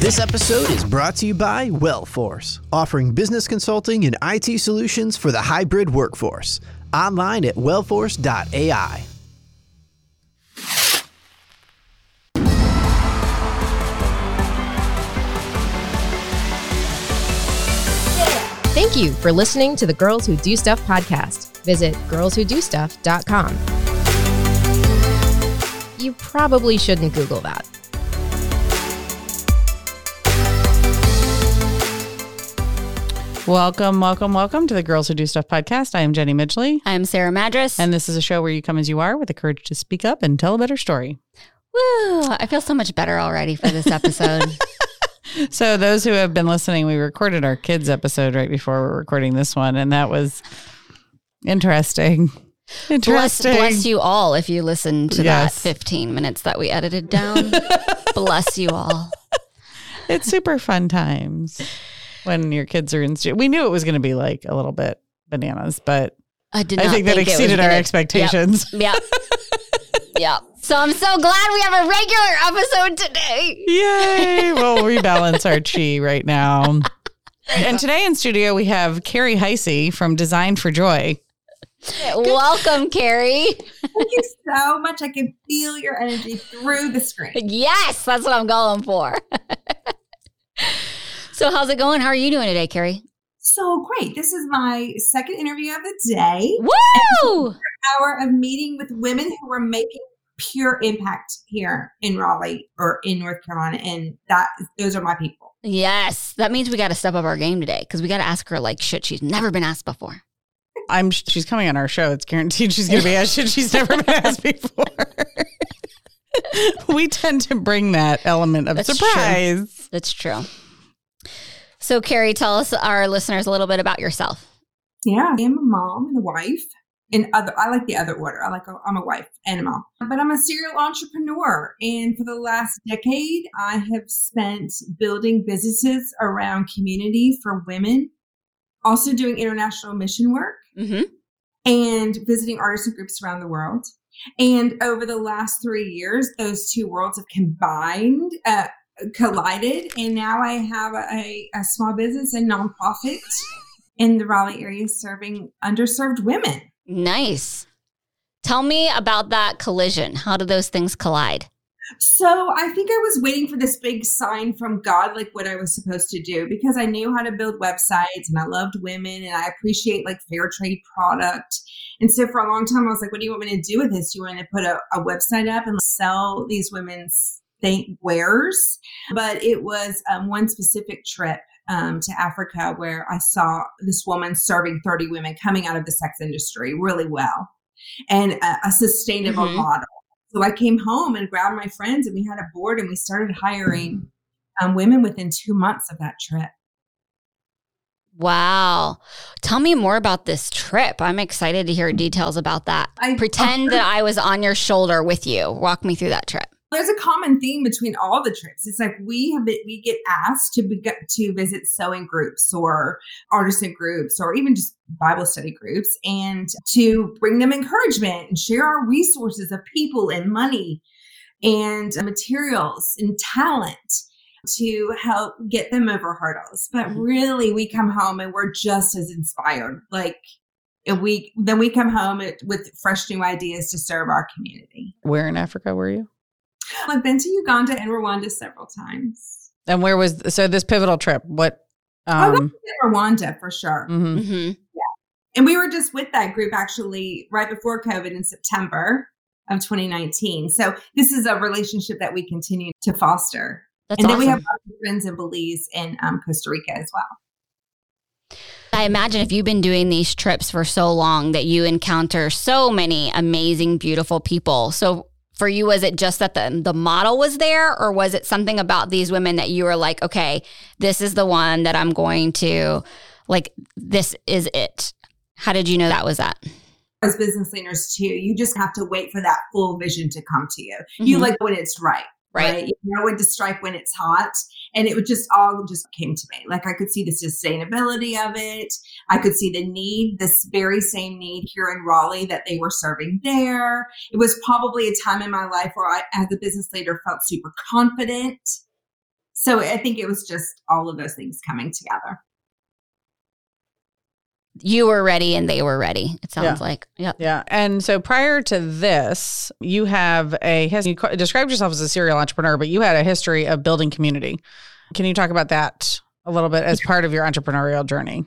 This episode is brought to you by Wellforce, offering business consulting and IT solutions for the hybrid workforce. Online at wellforce.ai. Thank you for listening to the Girls Who Do Stuff podcast. Visit girlswhodostuff.com. You probably shouldn't Google that. Welcome, welcome, welcome to the Girls Who Do Stuff podcast. I am Jenny Midgley, I'm Sarah Madras. and this is a show where you come as you are with the courage to speak up and tell a better story. Woo, I feel so much better already for this episode. So, those who have been listening, we recorded our kids' episode right before we're recording this one, and that was interesting. bless, Interesting. bless you all if you listen to Yes. that 15 minutes that we edited down. bless you all. It's super fun times when your kids are in. Stu- we knew it was going to be like a little bit bananas, but I did I not think that exceeded our gonna- expectations. Yep. yep. So I'm so glad we have a regular episode today. Yay! We'll rebalance our chi right now. And today in studio we have Carrie Heisey from Design for Joy. Welcome, Carrie. Thank you so much. I can feel your energy through the screen. Yes, that's what I'm going for. so how's it going? How are you doing today, Carrie? So great. This is my second interview of the day. Woo! Hour of meeting with women who are making pure impact here in Raleigh or in North Carolina. And that those are my people. Yes, that means we got to step up our game today because we got to ask her like shit she's never been asked before. I'm she's coming on our show. It's guaranteed she's going to be asked shit she's never been asked before. we tend to bring that element of That's true. surprise. That's true. So, Carrie, tell us our listeners a little bit about yourself. Yeah. I am a mom and a wife. And other, I like the other order. I like, a, I'm a wife and a mom, but I'm a serial entrepreneur. And for the last decade, I have spent building businesses around community for women, also doing international mission work Mm-hmm. and visiting artists and groups around the world. And over the last three years, those two worlds have combined, uh, collided, and now I have a, a small business and nonprofit in the Raleigh area serving underserved women. Nice. Tell me about that collision. How do those things collide? So I think I was waiting for this big sign from God, like what I was supposed to do, because I knew how to build websites and I loved women and I appreciate like fair trade product. And so for a long time, I was like, what do you want me to do with this? Do you want to put a, a website up and sell these women's thing wares? But it was um, one specific trip um, to Africa where I saw this woman serving 30 women coming out of the sex industry really well and a, a sustainable Mhm. model. So I came home and grabbed my friends and we had a board and we started hiring um, women within two months of that trip. Wow. Tell me more about this trip. I'm excited to hear details about that. I Pretend that I was on your shoulder with you. Walk me through that trip. There's a common theme between all the trips. It's like we have been, we get asked to be, to visit sewing groups or artisan groups or even just Bible study groups and to bring them encouragement and share our resources of people and money and materials and talent to help get them over hurdles. But Mhm. really we come home and we're just as inspired. Like we then we come home with fresh new ideas to serve our community. Where in Africa were you? I've been to Uganda and Rwanda several times. And where was so this pivotal trip? What? I went Um, to Rwanda for sure. mhm. Mm-hmm. And we were just with that group actually right before COVID in September of 2019. So this is a relationship that we continue to foster. That's and then awesome. we have lots friends in Belize and um, Costa Rica as well. I imagine if you've been doing these trips for so long that you encounter so many amazing, beautiful people. So for you, was it just that the, the model was there, or was it something about these women that you were like, okay, this is the one that I'm going to, like, this is it? How did you know that was that? As business leaders too, you just have to wait for that full vision to come to you. You Mhm. like when it's right. Right. You know when to strike when it's hot. And it would just all just came to me. Like I could see the sustainability of it. I could see the need, this very same need here in Raleigh that they were serving there. It was probably a time in my life where I, as a business leader, felt super confident. So I think it was just all of those things coming together. You were ready and they were ready. It sounds Yeah. like. Yeah. Yeah. And so prior to this, you have a his- you described yourself as a serial entrepreneur, but you had a history of building community. Can you talk about that a little bit as part of your entrepreneurial journey?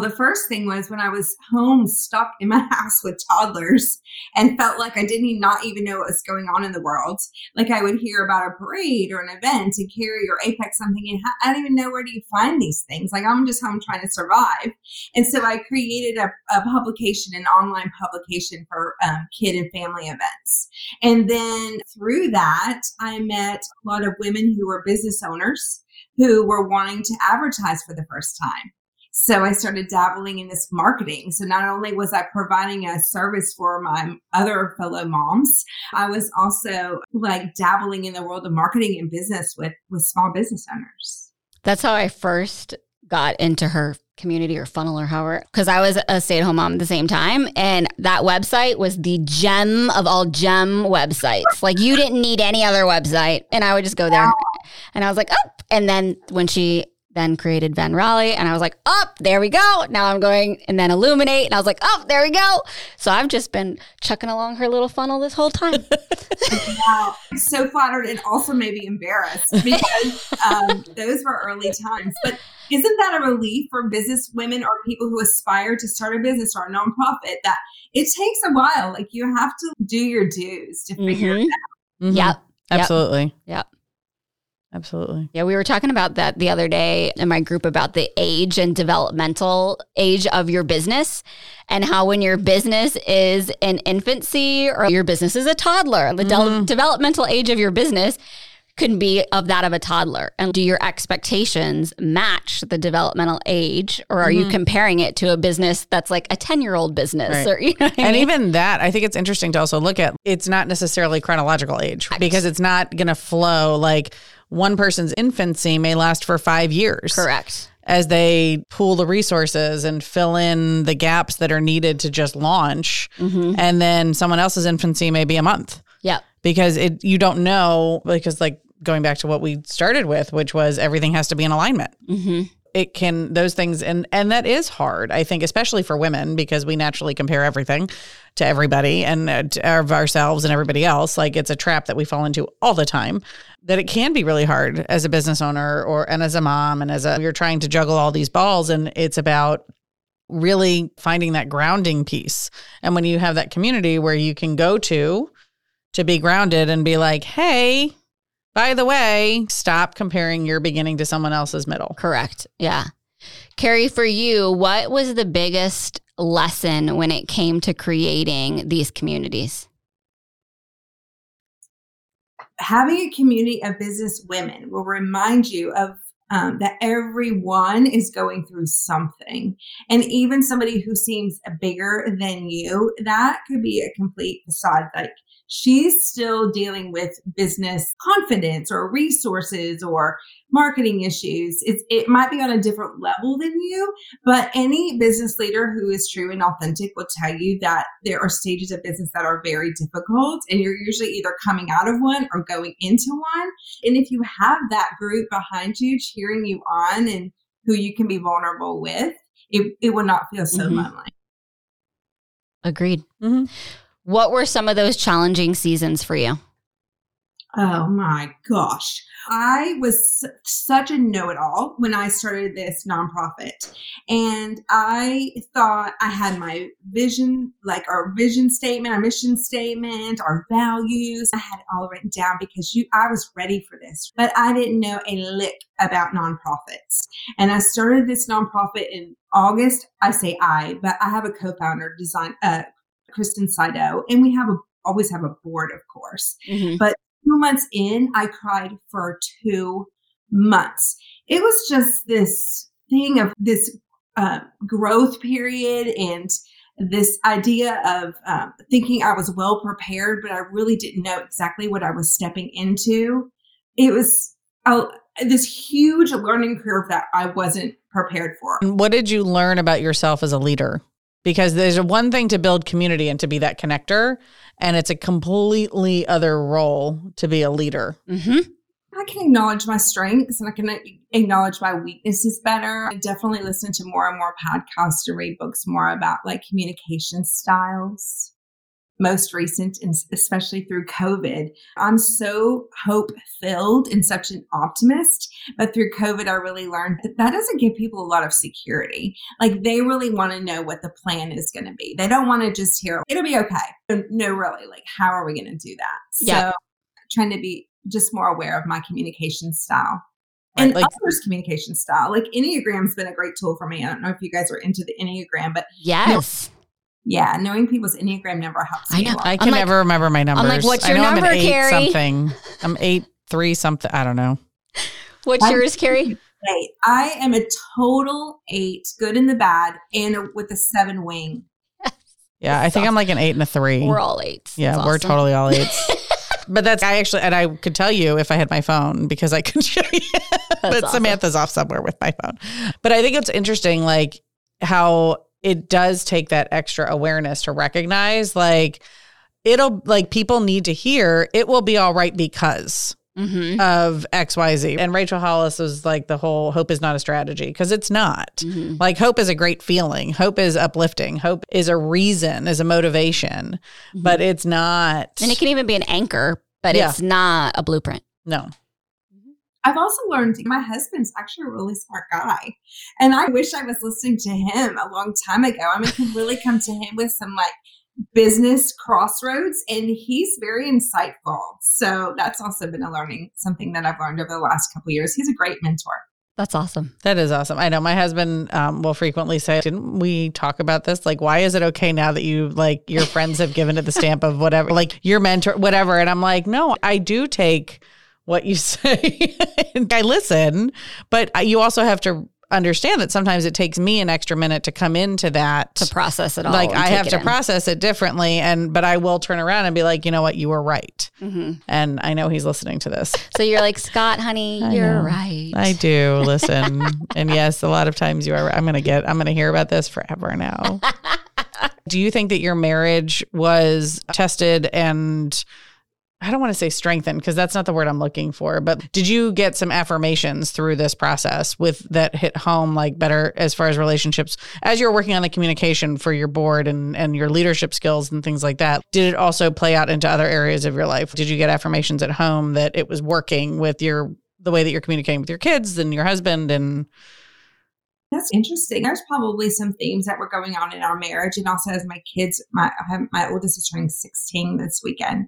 The first thing was when I was home stuck in my house with toddlers and felt like I didn't not even know what was going on in the world. Like I would hear about a parade or an event and Cary or Apex something, and I don't even know where do you find these things. Like I'm just home trying to survive. And so I created a, a publication, an online publication for um, kid and family events. And then through that, I met a lot of women who were business owners who were wanting to advertise for the first time. So I started dabbling in this marketing. So not only was I providing a service for my other fellow moms, I was also like dabbling in the world of marketing and business with with small business owners. That's how I first got into her community or funnel or however, because I was a stay at home mom at the same time. And that website was the gem of all gem websites. Like you didn't need any other website. And I would just go there and I was like, oh And then when she then created Van Raleigh, and I was like, up, there we go. Now I'm going and then Illuminate. And I was like, up, there we go. So I've just been chucking along her little funnel this whole time. Wow. I'm so flattered and also maybe embarrassed because um, those were early times. But isn't that a relief for business women or people who aspire to start a business or a nonprofit that it takes a while? Like you have to do your dues to figure it Mhm. out. Mhm. Yep. Absolutely. Yep. Absolutely. Yeah, we were talking about that the other day in my group about the age and developmental age of your business and how when your business is in infancy or your business is a toddler, the de- Mhm. developmental age of your business can be of that of a toddler. And do your expectations match the developmental age or are you Mhm. comparing it to a business that's like a 10-year-old business Right. or you know what I And mean? even that, I think it's interesting to also look at it's not necessarily chronological age because it's not going to flow like one person's infancy may last for five years. correct. As they pool the resources and fill in the gaps that are needed to just launch. Mhm. And then someone else's infancy may be a month Yep. because it you don't know because like going back to what we started with, which was everything has to be in alignment. Mhm. It can those things and and that is hard. I think especially for women because we naturally compare everything to everybody and uh, to of ourselves and everybody else. Like it's a trap that we fall into all the time. That it can be really hard as a business owner or and as a mom and as a you're trying to juggle all these balls and it's about really finding that grounding piece. And when you have that community where you can go to to be grounded and be like, "Hey, by the way, stop comparing your beginning to someone else's middle." Correct. Yeah. Carrie, for you, what was the biggest lesson when it came to creating these communities? having a community of business women will remind you of um, that everyone is going through something. And even somebody who seems bigger than you, that could be a complete facade. Like she's still dealing with business confidence or resources or marketing issues. It's, it might be on a different level than you, but any business leader who is true and authentic will tell you that there are stages of business that are very difficult and you're usually either coming out of one or going into one. And if you have that group behind you cheering you on and who you can be vulnerable with, it, it will not feel so Mhm. lonely. Agreed. Mhm. What were some of those challenging seasons for you? Oh my gosh. I was such a know it all when I started this nonprofit. And I thought I had my vision, like our vision statement, our mission statement, our values. I had it all written down because you I was ready for this. But I didn't know a lick about nonprofits. And I started this nonprofit in August. I say I, but I have a co-founder, design uh Kristen Sido, and we have a always have a board, of course Mhm. two months in, I cried for two months. It was just this thing of this uh, growth period and this idea of um, thinking I was well prepared, but I really didn't know exactly what I was stepping into. It was a, this huge learning curve that I wasn't prepared for. What did you learn about yourself as a leader? Because there's a one thing to build community and to be that connector, and it's a completely other role to be a leader. Mhm. I can acknowledge my strengths and I can acknowledge my weaknesses better. I definitely listen to more and more podcasts to read books more about like communication styles. Most recent, and especially through COVID, I'm so hope filled and such an optimist. But through COVID, I really learned that that doesn't give people a lot of security. Like they really want to know what the plan is going to be. They don't want to just hear, it'll be okay. No, really, like, how are we going to do that? Yeah. So, trying to be just more aware of my communication style Right, and like- others' communication style. Like Enneagram's been a great tool for me. I don't know if you guys are into the Enneagram, but Yes. Yeah, knowing people's Enneagram number helps I know. a lot. I I'm can like- never remember my numbers. like, "What's I your know I'm an number, eight Carrie?" Something. I'm eight three something. I don't know. What's I'm- yours, Carrie? Eight. I am a total eight, good and the bad, and a, with a seven wing. Yeah, I think I'm like an eight and a three. We're all eights. yeah, That's we're awesome. totally all eights. but that's I actually and I could tell you if I had my phone because I could show you. but awesome. Samantha's off somewhere with my phone. But I think it's interesting, like how it does take that extra awareness to recognize, like it'll like people need to hear it will be all right because Mhm. of XYZ. And Rachel Hollis was like the whole hope is not a strategy because it's not. Mhm. Like hope is a great feeling. Hope is uplifting. Hope is a reason, is a motivation, but it's not. And it can even be an anchor, but Yeah. it's not a blueprint. no. I've also learned my husband's actually a really smart guy. And I wish I was listening to him a long time ago. I mean, I could really come to him with some like business crossroads and he's very insightful. So that's also been a learning, something that I've learned over the last couple years. He's a great mentor. That's awesome. That is awesome. I know my husband um, will frequently say, "Didn't we talk about this? Like, why is it okay now that you like your friends have given it the stamp of whatever, like your mentor, whatever?" And I'm like, "No, I do take what you say. I listen, but you also have to understand that sometimes it takes me an extra minute to come into that To process it all. like I have to in. process it differently, and but I will turn around and be like, you know what, you were right, Mhm. and I know he's listening to this. So you're like, Scott, honey, you're know. right. I do listen, and yes, a lot of times you are. I'm gonna get. I'm gonna hear about this forever now. do you think that your marriage was tested and? I don't want to say strengthened because that's not the word I'm looking for, but did you get some affirmations through this process with that hit home like better as far as relationships as you're working on the communication for your board and and your leadership skills and things like that? Did it also play out into other areas of your life? Did you get affirmations at home that it was working with your the way that you're communicating with your kids and your husband and That's interesting. There's probably some themes that were going on in our marriage, and also as my kids, my my oldest is turning 16 this weekend.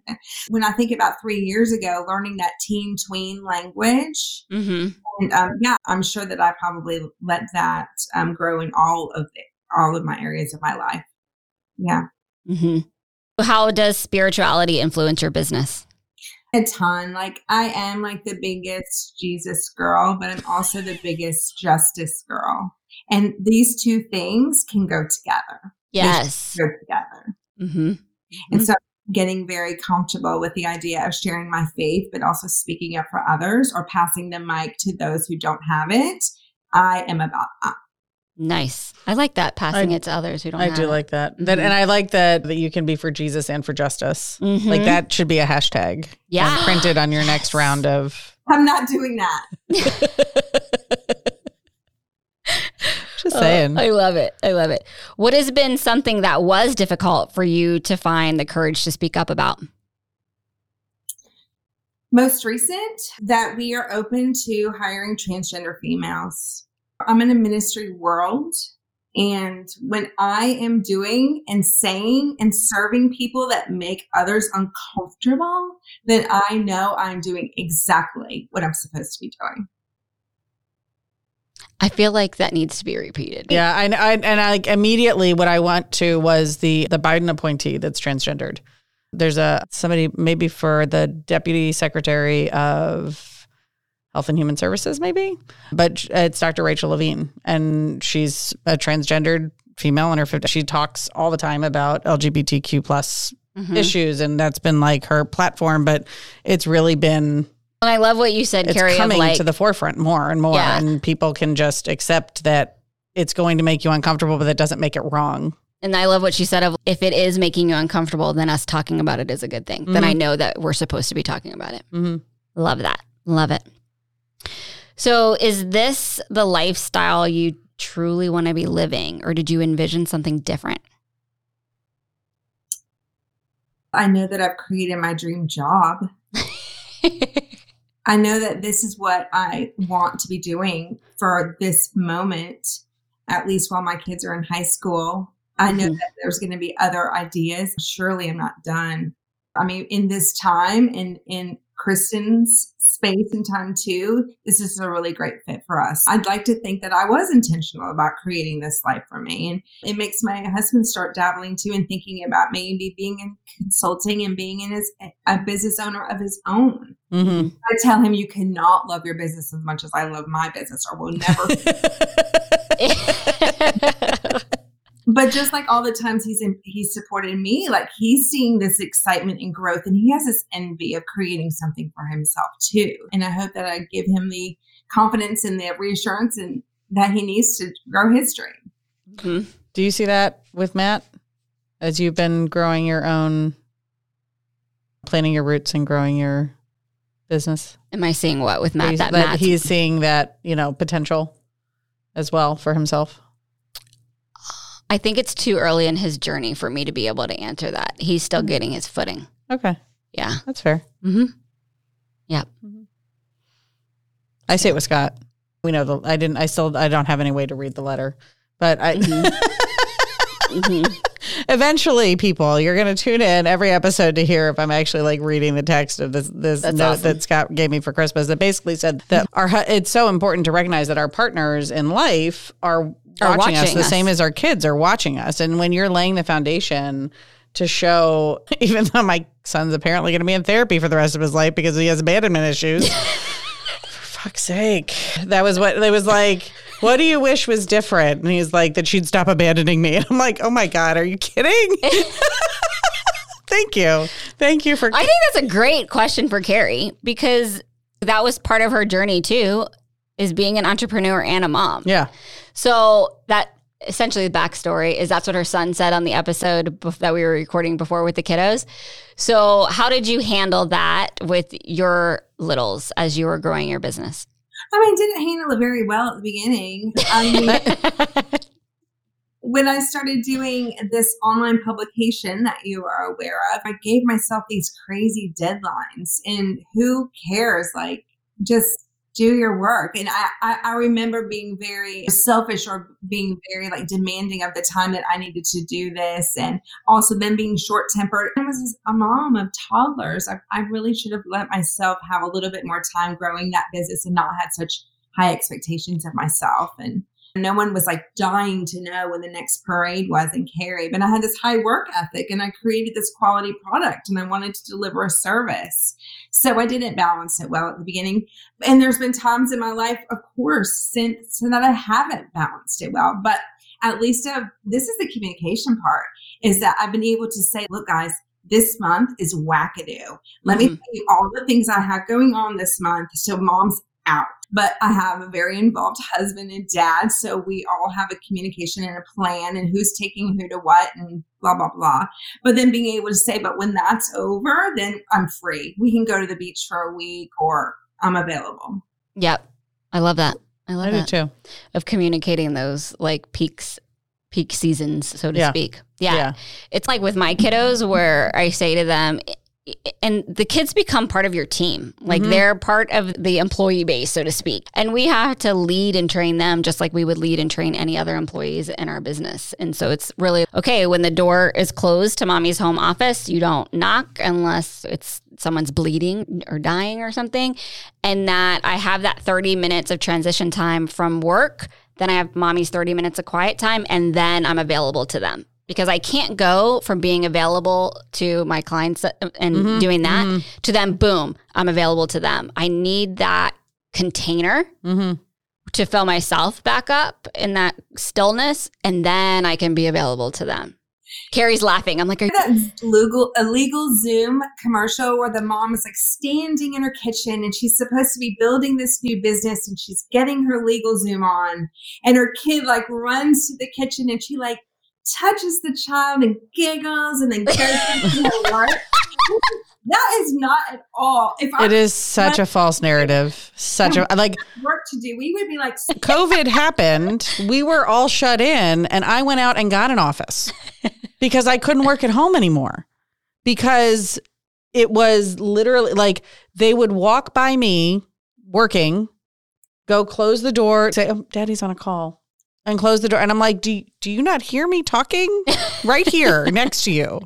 When I think about three years ago, learning that teen tween language, hmm and um, yeah, I'm sure that I probably let that um, grow in all of the, all of my areas of my life. Yeah, hmm How does spirituality influence your business? a ton. Like I am like the biggest Jesus girl, but I'm also the biggest justice girl, and these two things can go together. Yes. Go together. hmm And so getting very comfortable with the idea of sharing my faith, but also speaking up for others or passing the mic to those who don't have it. I am about that. Nice. I like that passing I- it to others who don't. Have it. I have do it. like that. That Mhm. and I like that that you can be for Jesus and for justice. Mhm. Like that should be a hashtag. Yeah. Printed on your next round of I'm not doing that. just Oh, saying. I love it. I love it. What has been something that was difficult for you to find the courage to speak up about? Most recent that we are open to hiring transgender females. I'm in a ministry world. And when I am doing and saying and serving people that make others uncomfortable, then I know I'm doing exactly what I'm supposed to be doing. I feel like that needs to be repeated. Yeah, I, I and I immediately what I went to was the the Biden appointee that's transgendered. There's a somebody maybe for the deputy secretary of Health and Human Services, maybe, but it's Dr. Rachel Levine, and she's a transgendered female in her 50s. She talks all the time about LGBTQ plus Mhm. issues, and that's been like her platform. But it's really been And I love what you said, it's Carrie. Of coming like, to the forefront more and more Yeah. and people can just accept that it's going to make you uncomfortable but that doesn't make it wrong and I love what she said of if it is making you uncomfortable, then us talking about it is a good thing. Then Mhm. I know that we're supposed to be talking about it. mm-hmm. Love that. Love it. So, is this the lifestyle you truly want to be living, or did you envision something different? I know that I've created my dream job. I know that this is what I want to be doing for this moment, at least while my kids are in high school. I know Mhm. that there's going to be other ideas. Surely I'm not done. I mean, in this time and in Kristen's space and time too, this is a really great fit for us. I'd like to think that I was intentional about creating this life for me. And it makes my husband start dabbling too and thinking about maybe being in consulting and being in his a business owner of his own. hmm I tell him you cannot love your business as much as I love my business, or we'll never. but just like all the times he's in, he's supported me, like he's seeing this excitement and growth, and he has this envy of creating something for himself too. And I hope that I give him the confidence and the reassurance and that he needs to grow his dream. Mhm. Do you see that with Matt as you've been growing your own, planting your roots and growing your business? Am I seeing what with Matt? That that Matt. he's seeing that you know potential as well for himself. I think it's too early in his journey for me to be able to answer that. He's still getting his footing. Okay, Yeah. that's fair. Mm-hmm. yep I say it with Scott. We know the. I didn't. I still. I don't have any way to read the letter, but I. Mm-hmm. Eventually, people, you're going to tune in every episode to hear if I'm actually like reading the text of this this That's note awesome. that Scott gave me for Christmas. That basically said that our it's so important to recognize that our partners in life are watching, Are us watching the same as our kids are watching us, and when you're laying the foundation to show, even though my son's apparently going to be in therapy for the rest of his life because he has abandonment issues. for fuck's sake, that was what it was like. What do you wish was different? And he's like, that she'd stop abandoning me. And I'm like, oh my God, are you kidding? Thank you. Thank you for. I think that's a great question for Carrie because that was part of her journey too, is being an entrepreneur and a mom. yeah. So that essentially the backstory is that's what her son said on the episode bef- that we were recording before with the kiddos. So how did you handle that with your littles as you were growing your business? I mean, I didn't handle it very well at the beginning. I mean, when I started doing this online publication that you are aware of, I gave myself these crazy deadlines. And who cares? Like, just do your work. And I, I, I remember being very selfish or being very like demanding of the time that I needed to do this. And also then being short tempered. I was a mom of toddlers. I, I really should have let myself have a little bit more time growing that business and not had such high expectations of myself. And no one was like dying to know when the next parade was in Cary, but I had this high work ethic and I created this quality product and I wanted to deliver a service. So I didn't balance it well at the beginning. And there's been times in my life, of course, since so that I haven't balanced it well. But at least I've, this is the communication part is that I've been able to say, look, guys, this month is wackadoo. Let me Mhm. tell you all the things I have going on this month. So mom's out. But I have a very involved husband and dad. So we all have a communication and a plan and who's taking who to what and blah, blah, blah. But then being able to say, but when that's over, then I'm free. We can go to the beach for a week or I'm available. Yep. I love that. I love I that. too. Of communicating those like peaks, peak seasons, so to Yeah. speak. Yeah. It's like with my kiddos where I say to them, and the kids become part of your team. Like Mhm. they're part of the employee base, so to speak. And we have to lead and train them just like we would lead and train any other employees in our business. And so it's really okay when the door is closed to mommy's home office, you don't knock unless it's someone's bleeding or dying or something. And that I have that 30 minutes of transition time from work. Then I have mommy's 30 minutes of quiet time, and then I'm available to them because I can't go from being available to my clients and Mhm, doing that mhm. to them, boom, I'm available to them. I need that container Mhm. to fill myself back up in that stillness, and then I can be available to them. Carrie's laughing. I'm like, Are that legal illegal Zoom commercial where the mom is like standing in her kitchen and she's supposed to be building this new business and she's getting her LegalZoom on and her kid like runs to the kitchen and she like touches the child and giggles and then goes into her work. that is not at all. If I It is such a false narrative. Such a like work to do, we would be like, COVID happened. We were all shut in, and I went out and got an office because I couldn't work at home anymore. Because it was literally like they would walk by me working, go close the door, say, oh, Daddy's on a call, and close the door. And I'm like, Do, do you not hear me talking right here next to you?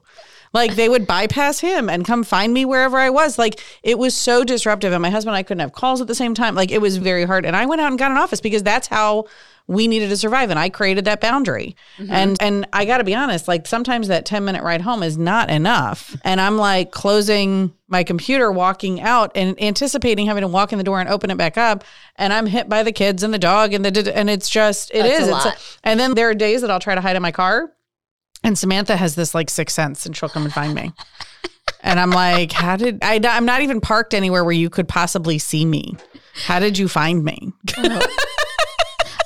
Like they would bypass him and come find me wherever I was. Like it was so disruptive. And my husband and I couldn't have calls at the same time. Like it was very hard. And I went out and got an office because that's how we needed to survive. And I created that boundary. Mm-hmm. And and I gotta be honest, like sometimes that 10 minute ride home is not enough. And I'm like closing my computer, walking out and anticipating having to walk in the door and open it back up. And I'm hit by the kids and the dog and the and it's just it That's is. a It's lot. and then there are days that I'll try to hide in my car. And Samantha has this like sixth sense and she'll come and find me. And I'm like, how did I? I'm not even parked anywhere where you could possibly see me. How did you find me? Oh.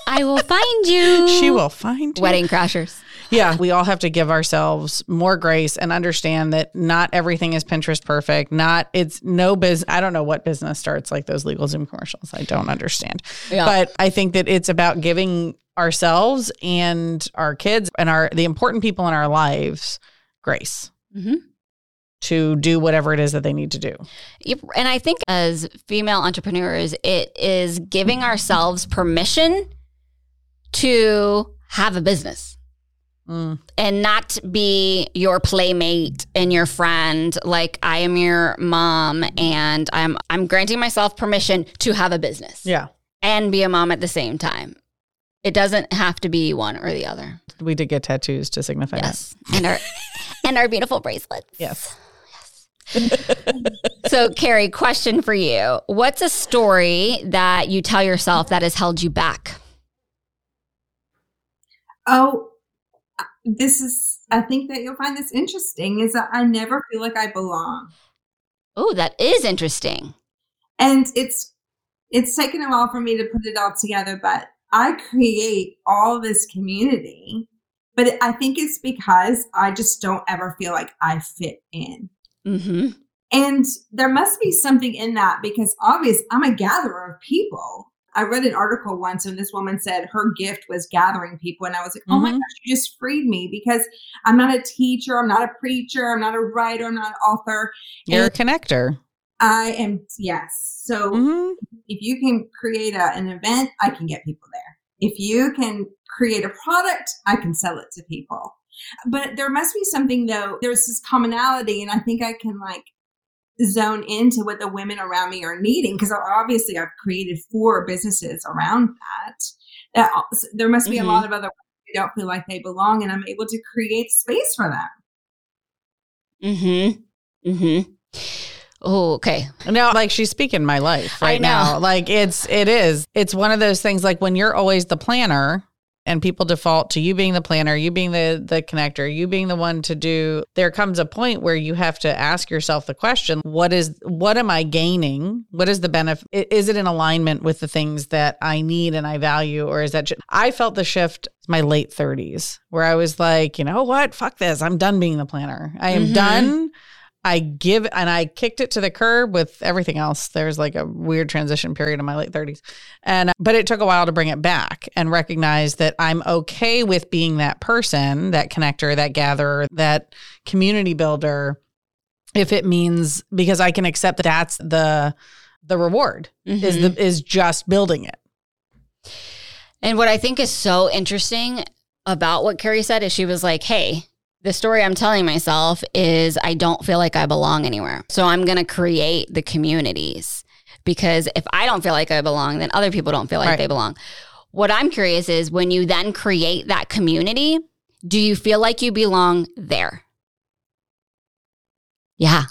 I will find you. she will find you. Wedding crashers. Yeah, we all have to give ourselves more grace and understand that not everything is Pinterest perfect. Not it's no business. I don't know what business starts like those LegalZoom commercials. I don't understand. Yeah. But I think that it's about giving ourselves and our kids and our the important people in our lives grace Mhm. to do whatever it is that they need to do. And I think as female entrepreneurs, it is giving ourselves permission to have a business Mm. and not be your playmate and your friend like I am your mom and I'm I'm granting myself permission to have a business Yeah. and be a mom at the same time. It doesn't have to be one or the other. We did get tattoos to signify Yes. And our and our beautiful bracelets. that. Yes. So, Carrie, question for you. What's a story that you tell yourself that has held you back? oh, this is, I think that you'll find this interesting is that I never feel like I belong. Oh, that is interesting. And it's, it's taken a while for me to put it all together, but I create all this community. But I think it's because I just don't ever feel like I fit in. hmm And there must be something in that because obviously I'm a gatherer of people. I read an article once and this woman said her gift was gathering people. And I was like, oh my Mhm. gosh, you just freed me because I'm not a teacher, I'm not a preacher, I'm not a writer, I'm not an author. You're a connector. I am, yes. So hmm if you can create a, an event, I can get people there. If you can create a product, I can sell it to people. But there must be something though, there's this commonality, and I think I can like zone into what the women around me are needing because obviously I've created four businesses around that. That there must be Mhm. a lot of other women who don't feel like they belong, and I'm able to create space for them. Mm-hmm. Mm-hmm. Oh, okay. No, like she's speaking my life right now. Like it's it is. It's one of those things like when you're always the planner and people default to you being the planner, you being the the connector, you being the one to do there comes a point where you have to ask yourself the question, what is what am I gaining? What is the benefit? Is it in alignment with the things that I need and I value or is that ju- I felt the shift my late 30s where I was like, you know what? Fuck this. I'm done being the planner. I am Mhm. done. I give and I kicked it to the curb with everything else. There's like a weird transition period in my late 30s. And but it took a while to bring it back and recognize that I'm okay with being that person, that connector, that gatherer, that community builder if it means because I can accept that that's the the reward is Mhm. the is just building it. And what I think is so interesting about what Carrie said is she was like, hey, the story I'm telling myself is I don't feel like I belong anywhere. So I'm going to create the communities because if I don't feel like I belong, then other people don't feel like Right. they belong. What I'm curious is when you then create that community, do you feel like you belong there? Yeah.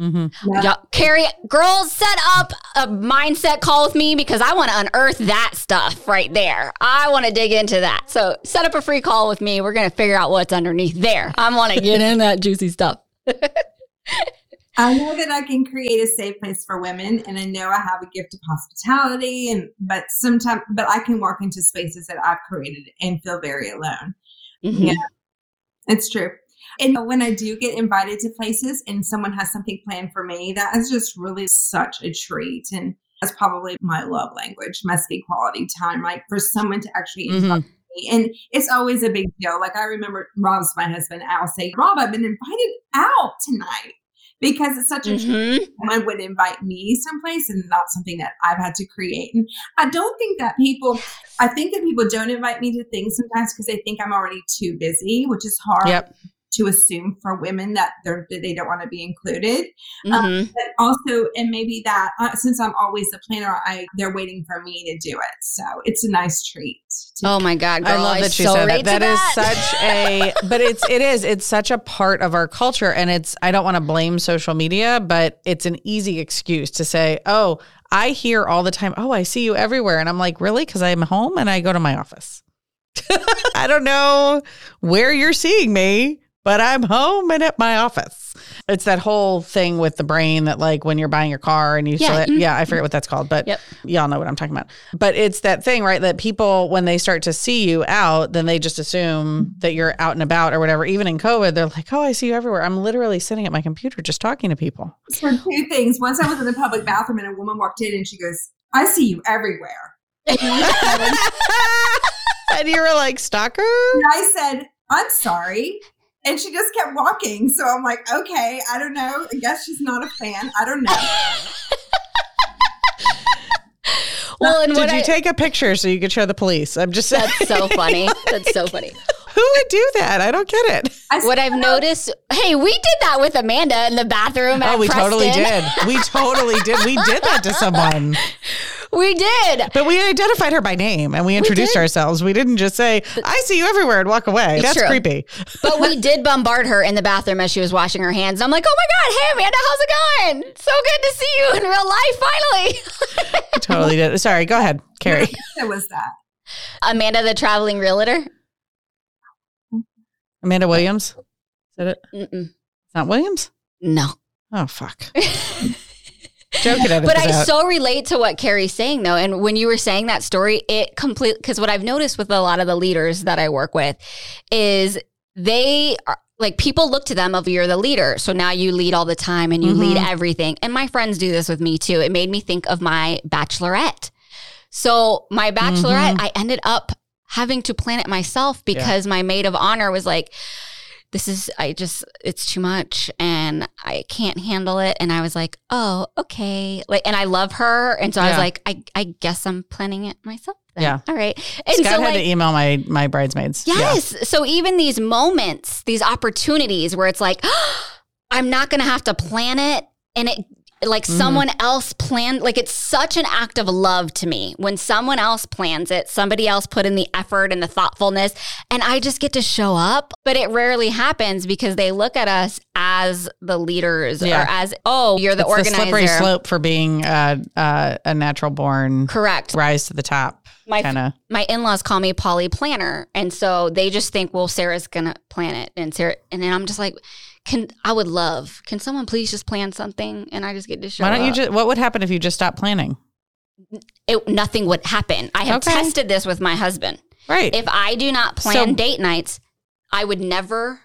Mm-hmm. Yeah. Carrie, girls, set up a mindset call with me because I want to unearth that stuff right there. I want to dig into that. So set up a free call with me. We're going to figure out what's underneath there. I want to get in that juicy stuff. I know that I can create a safe place for women, and I know I have a gift of hospitality. And but sometimes, but I can walk into spaces that I've created and feel very alone. Mhm. Yeah. It's true. And when I do get invited to places and someone has something planned for me, that is just really such a treat. And that's probably my love language must be quality time. Like for someone to actually Mhm. me. And it's always a big deal. Like I remember Rob's my husband. I'll say, Rob, I've been invited out tonight because it's such a Mhm. someone would invite me someplace and not something that I've had to create. And I don't think that people, I think that people don't invite me to things sometimes because they think I'm already too busy, which is hard Yep. To assume for women that they're they don't want to be included. Mhm. But also, and maybe that uh, since I'm always the planner, I they're waiting for me to do it. So it's a nice treat. to- Oh my God, girl. I love that she so said relate that. to That is such a, but it's it is it's such a part of our culture, and it's I don't want to blame social media, but it's an easy excuse to say, oh, I hear all the time, oh, I see you everywhere, and I'm like, really? Because I'm home and I go to my office. I don't know where you're seeing me, but I'm home and at my office. It's that whole thing with the brain that like when you're buying your car and you Yeah. yeah, mm-hmm. yeah, I forget what that's called, but Yep. y'all know what I'm talking about. But it's that thing, right? That people when they start to see you out, then they just assume that you're out and about or whatever. Even in COVID, they're like, "Oh, I see you everywhere." I'm literally sitting at my computer just talking to people. for two things. Once I was in the public bathroom and a woman walked in and she goes, "I see you everywhere." and you were like, "Stalker." And I said, I'm sorry. And she just kept walking. So I'm like, okay, I don't know. I guess she's not a fan. I don't know. Well, and Did you I, take a picture so you could show the police? I'm just saying. that's so funny. That's so funny. Who would do that? I don't get it. What I've noticed, hey, we did that with Amanda in the bathroom oh, at Oh, we totally did. We totally did. We did that to someone. We did. But we identified her by name and we introduced did. ourselves. We didn't just say, I see you everywhere and walk away. It's That's true. creepy. But we did bombard her in the bathroom as she was washing her hands. I'm like, oh my God, hey, Amanda, how's it going? So good to see you in real life, finally. totally did. Sorry, go ahead, Carrie. What was that? Amanda, the traveling realtor. Amanda Williams. Is that it? Mm-mm. It's not Williams? No. Oh, fuck. Could But I out. so relate to what Carrie's saying though. And when you were saying that story, it complete because what I've noticed with a lot of the leaders that I work with is they are like people look to them of you're the leader. So now you lead all the time and you lead Mm-hmm. everything. And my friends do this with me too. It made me think of my bachelorette. So my bachelorette, Mm-hmm. I ended up having to plan it myself because my maid of honor was like, this is I just it's too much and I can't handle it and I was like, "Oh, okay." Like and I love her and so I was like, I I guess I'm planning it myself. Then. Yeah. All right. And Scott so had like to email my my bridesmaids. Yeah. Yes. So even these moments, these opportunities where it's like, I'm not going to have to plan it and it like Mm-hmm. someone else planned like it's such an act of love to me when someone else plans it somebody else put in the effort and the thoughtfulness and i just get to show up but it rarely happens because they look at us as the leaders Yeah. or as oh you're the It's organizer the slippery slope for being uh, uh, a natural born correct rise to the top My- kind of. my in-laws call me Polly Planner, and so they just think, well, Sarah's gonna plan it, and Sarah, and then I'm just like, can I would love, can someone please just plan something, and I just get to show Why don't you up? just? What would happen if you just stopped planning? It, nothing would happen. I have Okay. tested this with my husband. Right. If I do not plan So- date nights, I would never,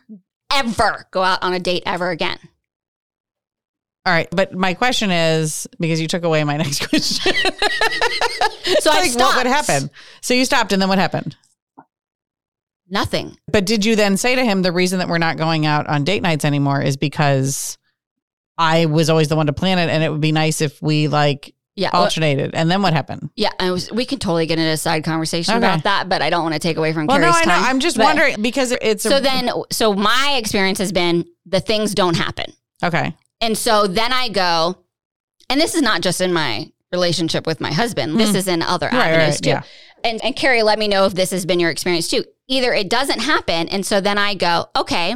ever go out on a date ever again. All right, but my question is because you took away my next question. So I like, stopped. what would happen? So you stopped, and then what happened? Nothing. But did you then say to him the reason that we're not going out on date nights anymore is because I was always the one to plan it, and it would be nice if we like Yeah. well, alternated. And then what happened? yeah. I was, we can totally get into a side conversation Okay. about that, but I don't want to take away from Well, no, Carrie's I know. time. I'm just But- wondering because it's So a, then, so my experience has been the things don't happen. okay. And so then I go, and this is not just in my relationship with my husband. This is in other Mm. Right, avenues right, too. yeah. And and Carrie, let me know if this has been your experience too. Either it doesn't happen, and so then I go, okay,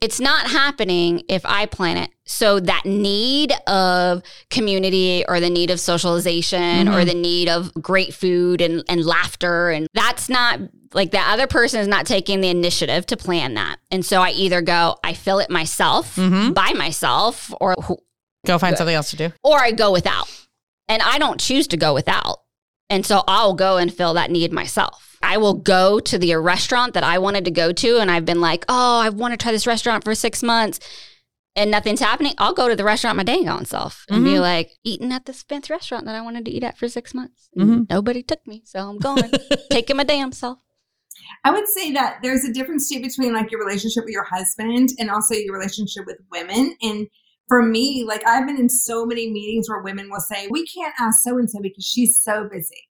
it's not happening if I plan it. So that need of community or the need of socialization Mm-hmm. or the need of great food and, and laughter and that's not like the other person is not taking the initiative to plan that. And so I either go, I fill it myself Mm-hmm. by myself or Go find something else to do. or I go without. And I don't choose to go without. And so I'll go and fill that need myself. I I will go to the restaurant that I wanted to go to, and I've been like, oh, I want to try this restaurant for six months, and nothing's happening. I'll go to the restaurant my dang on self and be Mhm. like, eating at this fancy restaurant that I wanted to eat at for six months. Mhm. Nobody took me, so I'm going, taking my damn self. I would say that there's a difference too between like your relationship with your husband and also your relationship with women. And for me, like I've been in so many meetings where women will say, "We can't ask so and so because she's so busy,"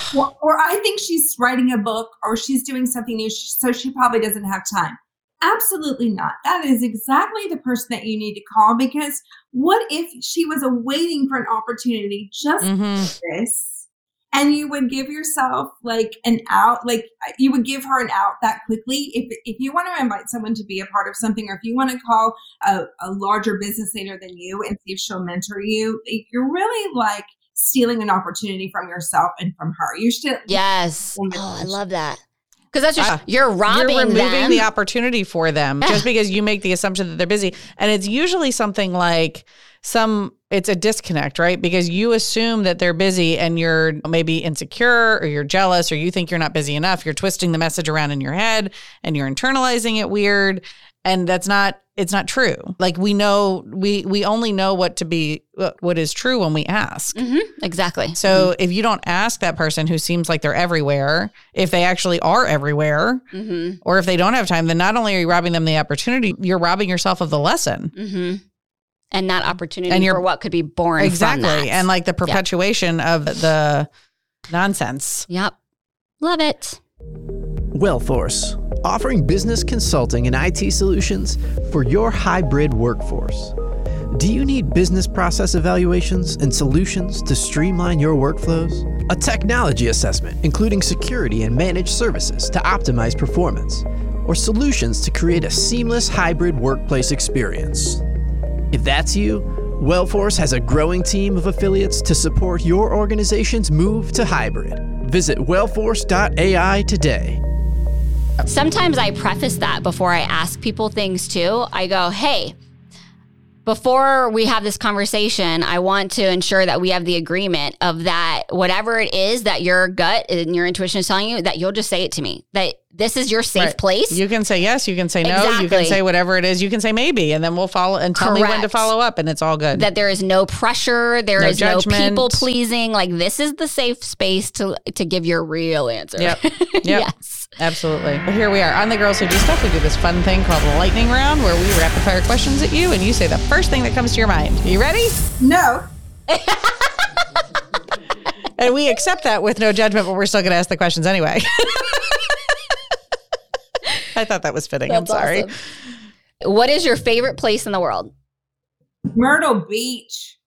or, or "I think she's writing a book or she's doing something new, so she probably doesn't have time." Absolutely not. That is exactly the person that you need to call because what if she was awaiting for an opportunity just Mhm. this and you would give yourself like an out like you would give her an out that quickly if if you want to invite someone to be a part of something or if you want to call a, a larger business leader than you and see if she'll mentor you you're really like stealing an opportunity from yourself and from her you should Yes. Oh Oh, I love that. Because that's just, Ah, you're robbing You're removing them. the opportunity for them just because you make the assumption that they're busy. And it's usually something like some it's a disconnect, right? Because you assume that they're busy and you're maybe insecure or you're jealous or you think you're not busy enough. You're twisting the message around in your head and you're internalizing it weird and that's not it's not true. Like we know we we only know what to be what is true when we ask. hmm Exactly. So if you don't ask that person who seems like they're everywhere, if they actually are everywhere, hmm or if they don't have time, then not only are you robbing them the opportunity, you're robbing yourself of the lesson. hmm And that opportunity And you're- for what could be born exactly. And like the perpetuation of the nonsense. yep. Love it. Wellforce, offering business consulting and IT solutions for your hybrid workforce. Do you need business process evaluations and solutions to streamline your workflows? A technology assessment, including security and managed services to optimize performance, or solutions to create a seamless hybrid workplace experience? If that's you, Wellforce has a growing team of affiliates to support your organization's move to hybrid. Visit wellforce.ai today. Sometimes I preface that before I ask people things too. I go, hey, before we have this conversation, I want to ensure that we have the agreement of that whatever it is that your gut and your intuition is telling you, that you'll just say it to me. That this is your safe Right. place. You can say yes, you can say no, you can say whatever it is, you can say maybe, and then we'll follow and tell me when to follow up, and it's all good. that there is no pressure, there No is no people pleasing. Like this is the safe space to to give your real answer. Yep. Yep. yes. Absolutely. But here we are on the Girls Who Do Stuff. We do this fun thing called the lightning round where we rapid fire questions at you and you say the first thing that comes to your mind. Are you ready? no And we accept that with no judgment, but we're still going to ask the questions anyway. I thought that was fitting. I'm sorry. awesome. What is your favorite place in the world? myrtle beach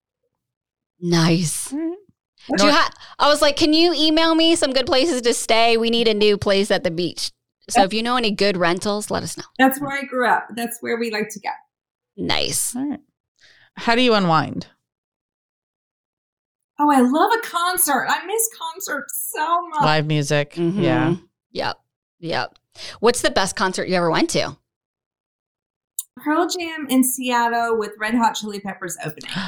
Nice. Mm-hmm. Do you ha- I was like, can you email me some good places to stay? We need a new place at the beach. So if you know any good rentals, let us know. that's where i grew up that's where we like to go Nice. All right. How do you unwind? oh i love a concert i miss concerts so much Live music. Mhm. Yeah. Yep. Yep. What's the best concert you ever went to? Pearl Jam in Seattle with Red Hot Chili Peppers opening.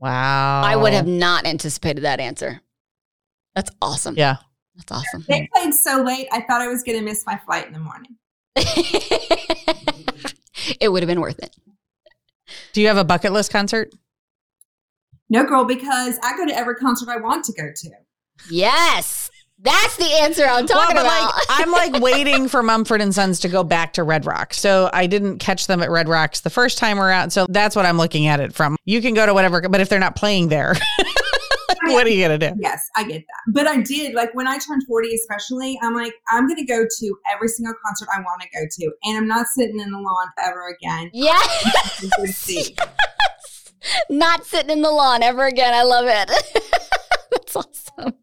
Wow. I would have not anticipated that answer. That's awesome. Yeah. That's awesome. They played so late, I thought I was going to miss my flight in the morning. it would have been worth it. Do you have a bucket list concert? No, girl, because I go to every concert I want to go to. Yes. That's the answer I'm talking well, but about. like I'm like waiting for Mumford and Sons to go back to Red Rocks. So I didn't catch them at Red Rocks the first time around. So that's what I'm looking at it from. You can go to whatever, but if they're not playing there, what are you gonna do? Yes, I get that. But I did, like when I turned 40, especially, I'm like, I'm going to go to every single concert I want to go to. And I'm not sitting in the lawn ever again. yes. I'm gonna see. Not sitting in the lawn ever again. I love it. That's awesome.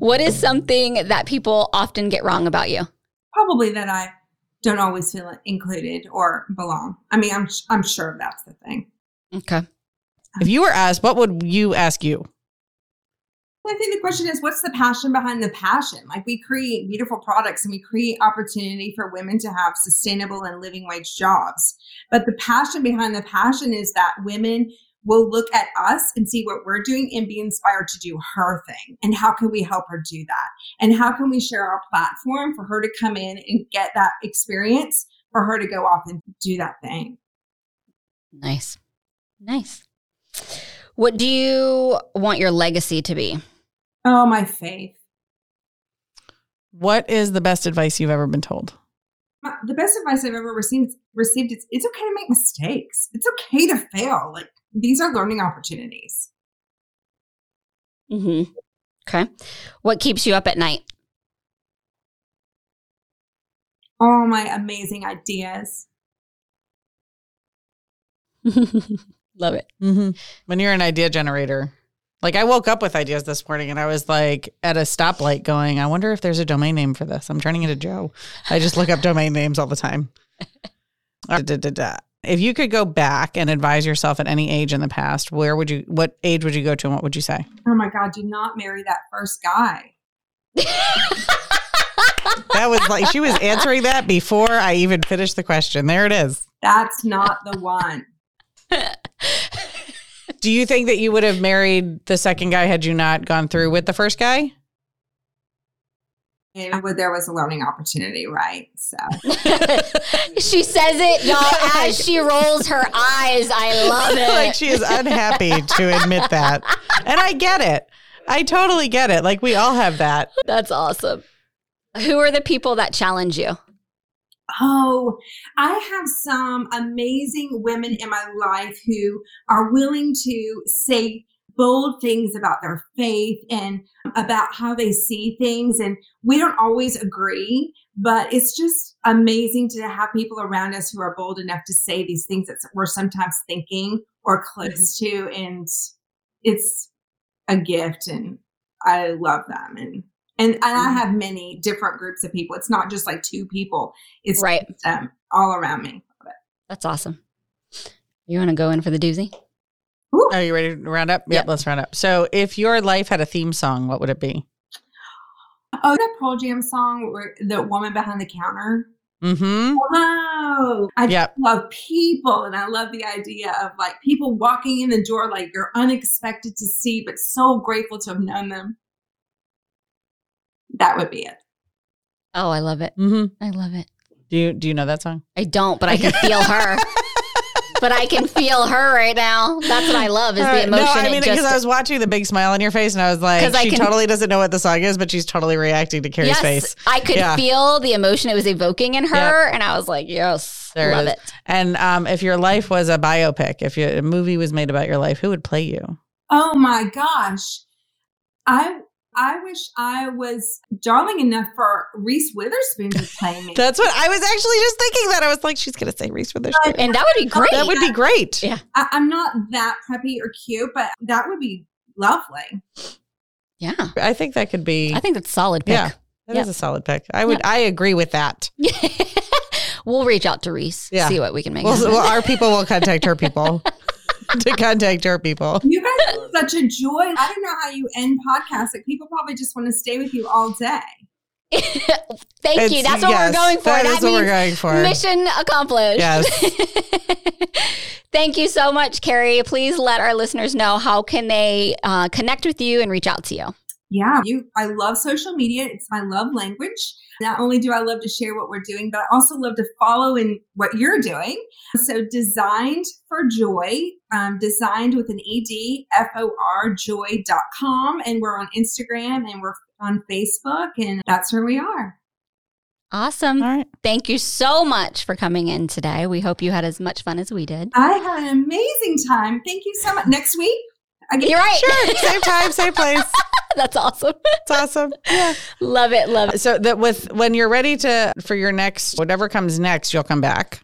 What is something that people often get wrong about you? Probably that I don't always feel included or belong. I mean, I'm, I'm sure that's the thing. Okay. Um, if you were asked, what would you ask you? I think the question is, what's the passion behind the passion? Like we create beautiful products and we create opportunity for women to have sustainable and living wage jobs. But the passion behind the passion is that women will look at us and see what we're doing and be inspired to do her thing. And how can we help her do that? And how can we share our platform for her to come in and get that experience for her to go off and do that thing? Nice. Nice. What do you want your legacy to be? Oh, my faith. What is the best advice you've ever been told? The best advice I've ever received received is it's okay to make mistakes. It's okay to fail. Like these are learning opportunities. Mm-hmm. Okay. What keeps you up at night? All my amazing ideas. Love it. Mm-hmm. When you're an idea generator, like I woke up with ideas this morning and I was like at a stoplight going, I wonder if there's a domain name for this. I'm turning into Joe. I just look up domain names all the time. Da, da, da, da. If you could go back and advise yourself at any age in the past, where would you, what age would you go to and what would you say? Oh my God, do not marry that first guy. That was like, she was answering that before I even finished the question. There it is. That's not the one. Do you think that you would have married the second guy had you not gone through with the first guy? And when there was a learning opportunity, right? So she says it, y'all, as she rolls her eyes. I love it. like she is unhappy to admit that. And I get it. I totally get it. Like we all have that. That's awesome. Who are the people that challenge you? Oh, I have some amazing women in my life who are willing to say bold things about their faith and about how they see things. And we don't always agree, but it's just amazing to have people around us who are bold enough to say these things that we're sometimes thinking or close to. And it's a gift, and I love them. And and, and I have many different groups of people. It's not just like two people. It's Right. um, all around me. That's awesome. You want to go in for the doozy? Ooh. Are you ready to round up? Yep, Yep. let's round up. So if your life had a theme song, what would it be? Oh, that Pearl Jam song, where the woman behind the counter. Mm-hmm. Hello. I just Yep. love people, and I love the idea of like people walking in the door like you're unexpected to see, but so grateful to have known them. That would be it. Oh, I love it. Mm-hmm. I love it. Do you do you know that song? I don't, but I can feel her. but I can feel her right now. That's what I love is the emotion. No, I It mean just- because I was watching the big smile on your face, and I was like, 'Cause I she can- totally doesn't know what the song is, but she's totally reacting to Cary's yes, face. I could Yeah. feel the emotion it was evoking in her, and I was like, yes, There love is. it. And um, if your life was a biopic, if you, a movie was made about your life, who would play you? Oh my gosh. I I wish I was darling enough for Reese Witherspoon to play me. That's what I was actually just thinking. That I was like, she's gonna say Reese Witherspoon. And that would be great. That would be great. Yeah. I, I'm not that preppy or cute, but that would be lovely. yeah. I think that could be. I think that's solid pick. yeah, that is Yeah. a solid pick. I would. I agree with that. we'll reach out to Reese, Yeah. see what we can make Well, happen. well, our people will contact her people to contact her people. You guys are such a joy. I don't know how you end podcasts. Like people probably just want to stay with you all day. Thank It's- you. That's what yes, we're going for. That That, is what we're going for. mission accomplished. Yes. Thank you so much, Cary. Please let our listeners know how can they uh, connect with you and reach out to you. Yeah, you. I love social media. It's my love language. Not only do I love to share what we're doing, but I also love to follow in what you're doing. So, designed for joy, um, designed with an ed, f o r joy.com, and we're on Instagram and we're on Facebook, and that's where we are. Awesome. All right. Thank you so much for coming in today. We hope you had as much fun as we did. I had an amazing time. Thank you so much. Next week, again. You're right. Sure. Same time, same place. That's awesome. It's awesome. Yeah. love it. Love it. So that with when you're ready to for your next whatever comes next, you'll come back,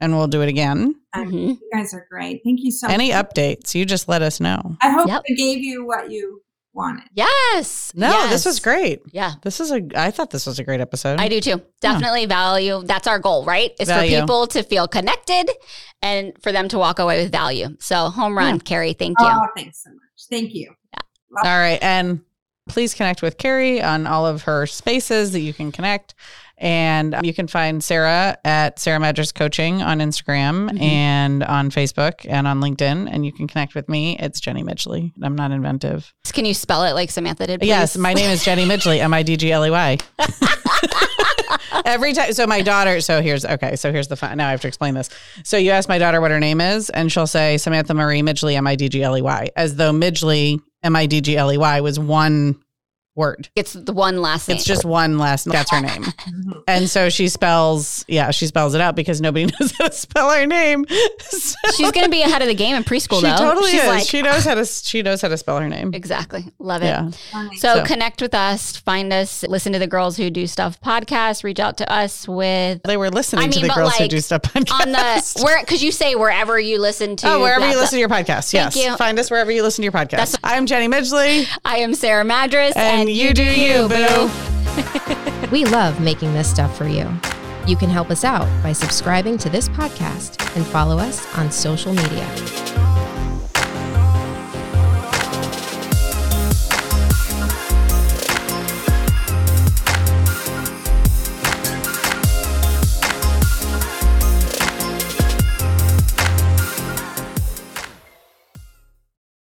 and we'll do it again. Um, Mhm. You guys are great. Thank you so Any much. Any updates? You just let us know. I hope Yep. I gave you what you wanted. Yes. No, Yes. this was great. Yeah. This is a. I thought this was a great episode. I do too. Definitely value. That's our goal, right? Is Value. for people to feel connected and for them to walk away with value. So home run, Yeah. Cary. Thank you. Oh, thanks so much. Thank you. All right, and please connect with Cary on all of her spaces that you can connect. And you can find Sarah at Sarah Madras Coaching on Instagram Mm-hmm. and on Facebook and on LinkedIn. And you can connect with me. It's Jenny Midgley. I'm not inventive. Can you spell it like Samantha did? Please? Yes, my name is Jenny Midgley, M I D G L E Y. Every time, so my daughter, so here's, okay, so here's the fun. Now I have to explain this. So you ask my daughter what her name is, and she'll say Samantha Marie Midgley, M I D G L E Y, as though Midgley, M I D G L E Y, was one word. It's the one last name. It's just one last, that's her name. And so she spells, yeah, she spells it out because nobody knows how to spell her name. So She's going to be ahead of the game in preschool, she though. totally She's is. like, she knows how to, she knows how to spell her name. exactly. Love it. Yeah. So, So- connect with us, find us, listen to the Girls Who Do Stuff podcast, reach out to us with They were listening I to mean, the but Girls Who like, Do Stuff podcast. on the where because you say wherever you listen to Oh, wherever blah, you listen to your podcast. Yes. you. Find us wherever you listen to your podcast. I'm Jenny Midgley, I am Sarah Madras and, you do you, boo. We love making this stuff for you. You can help us out by subscribing to this podcast and follow us on social media.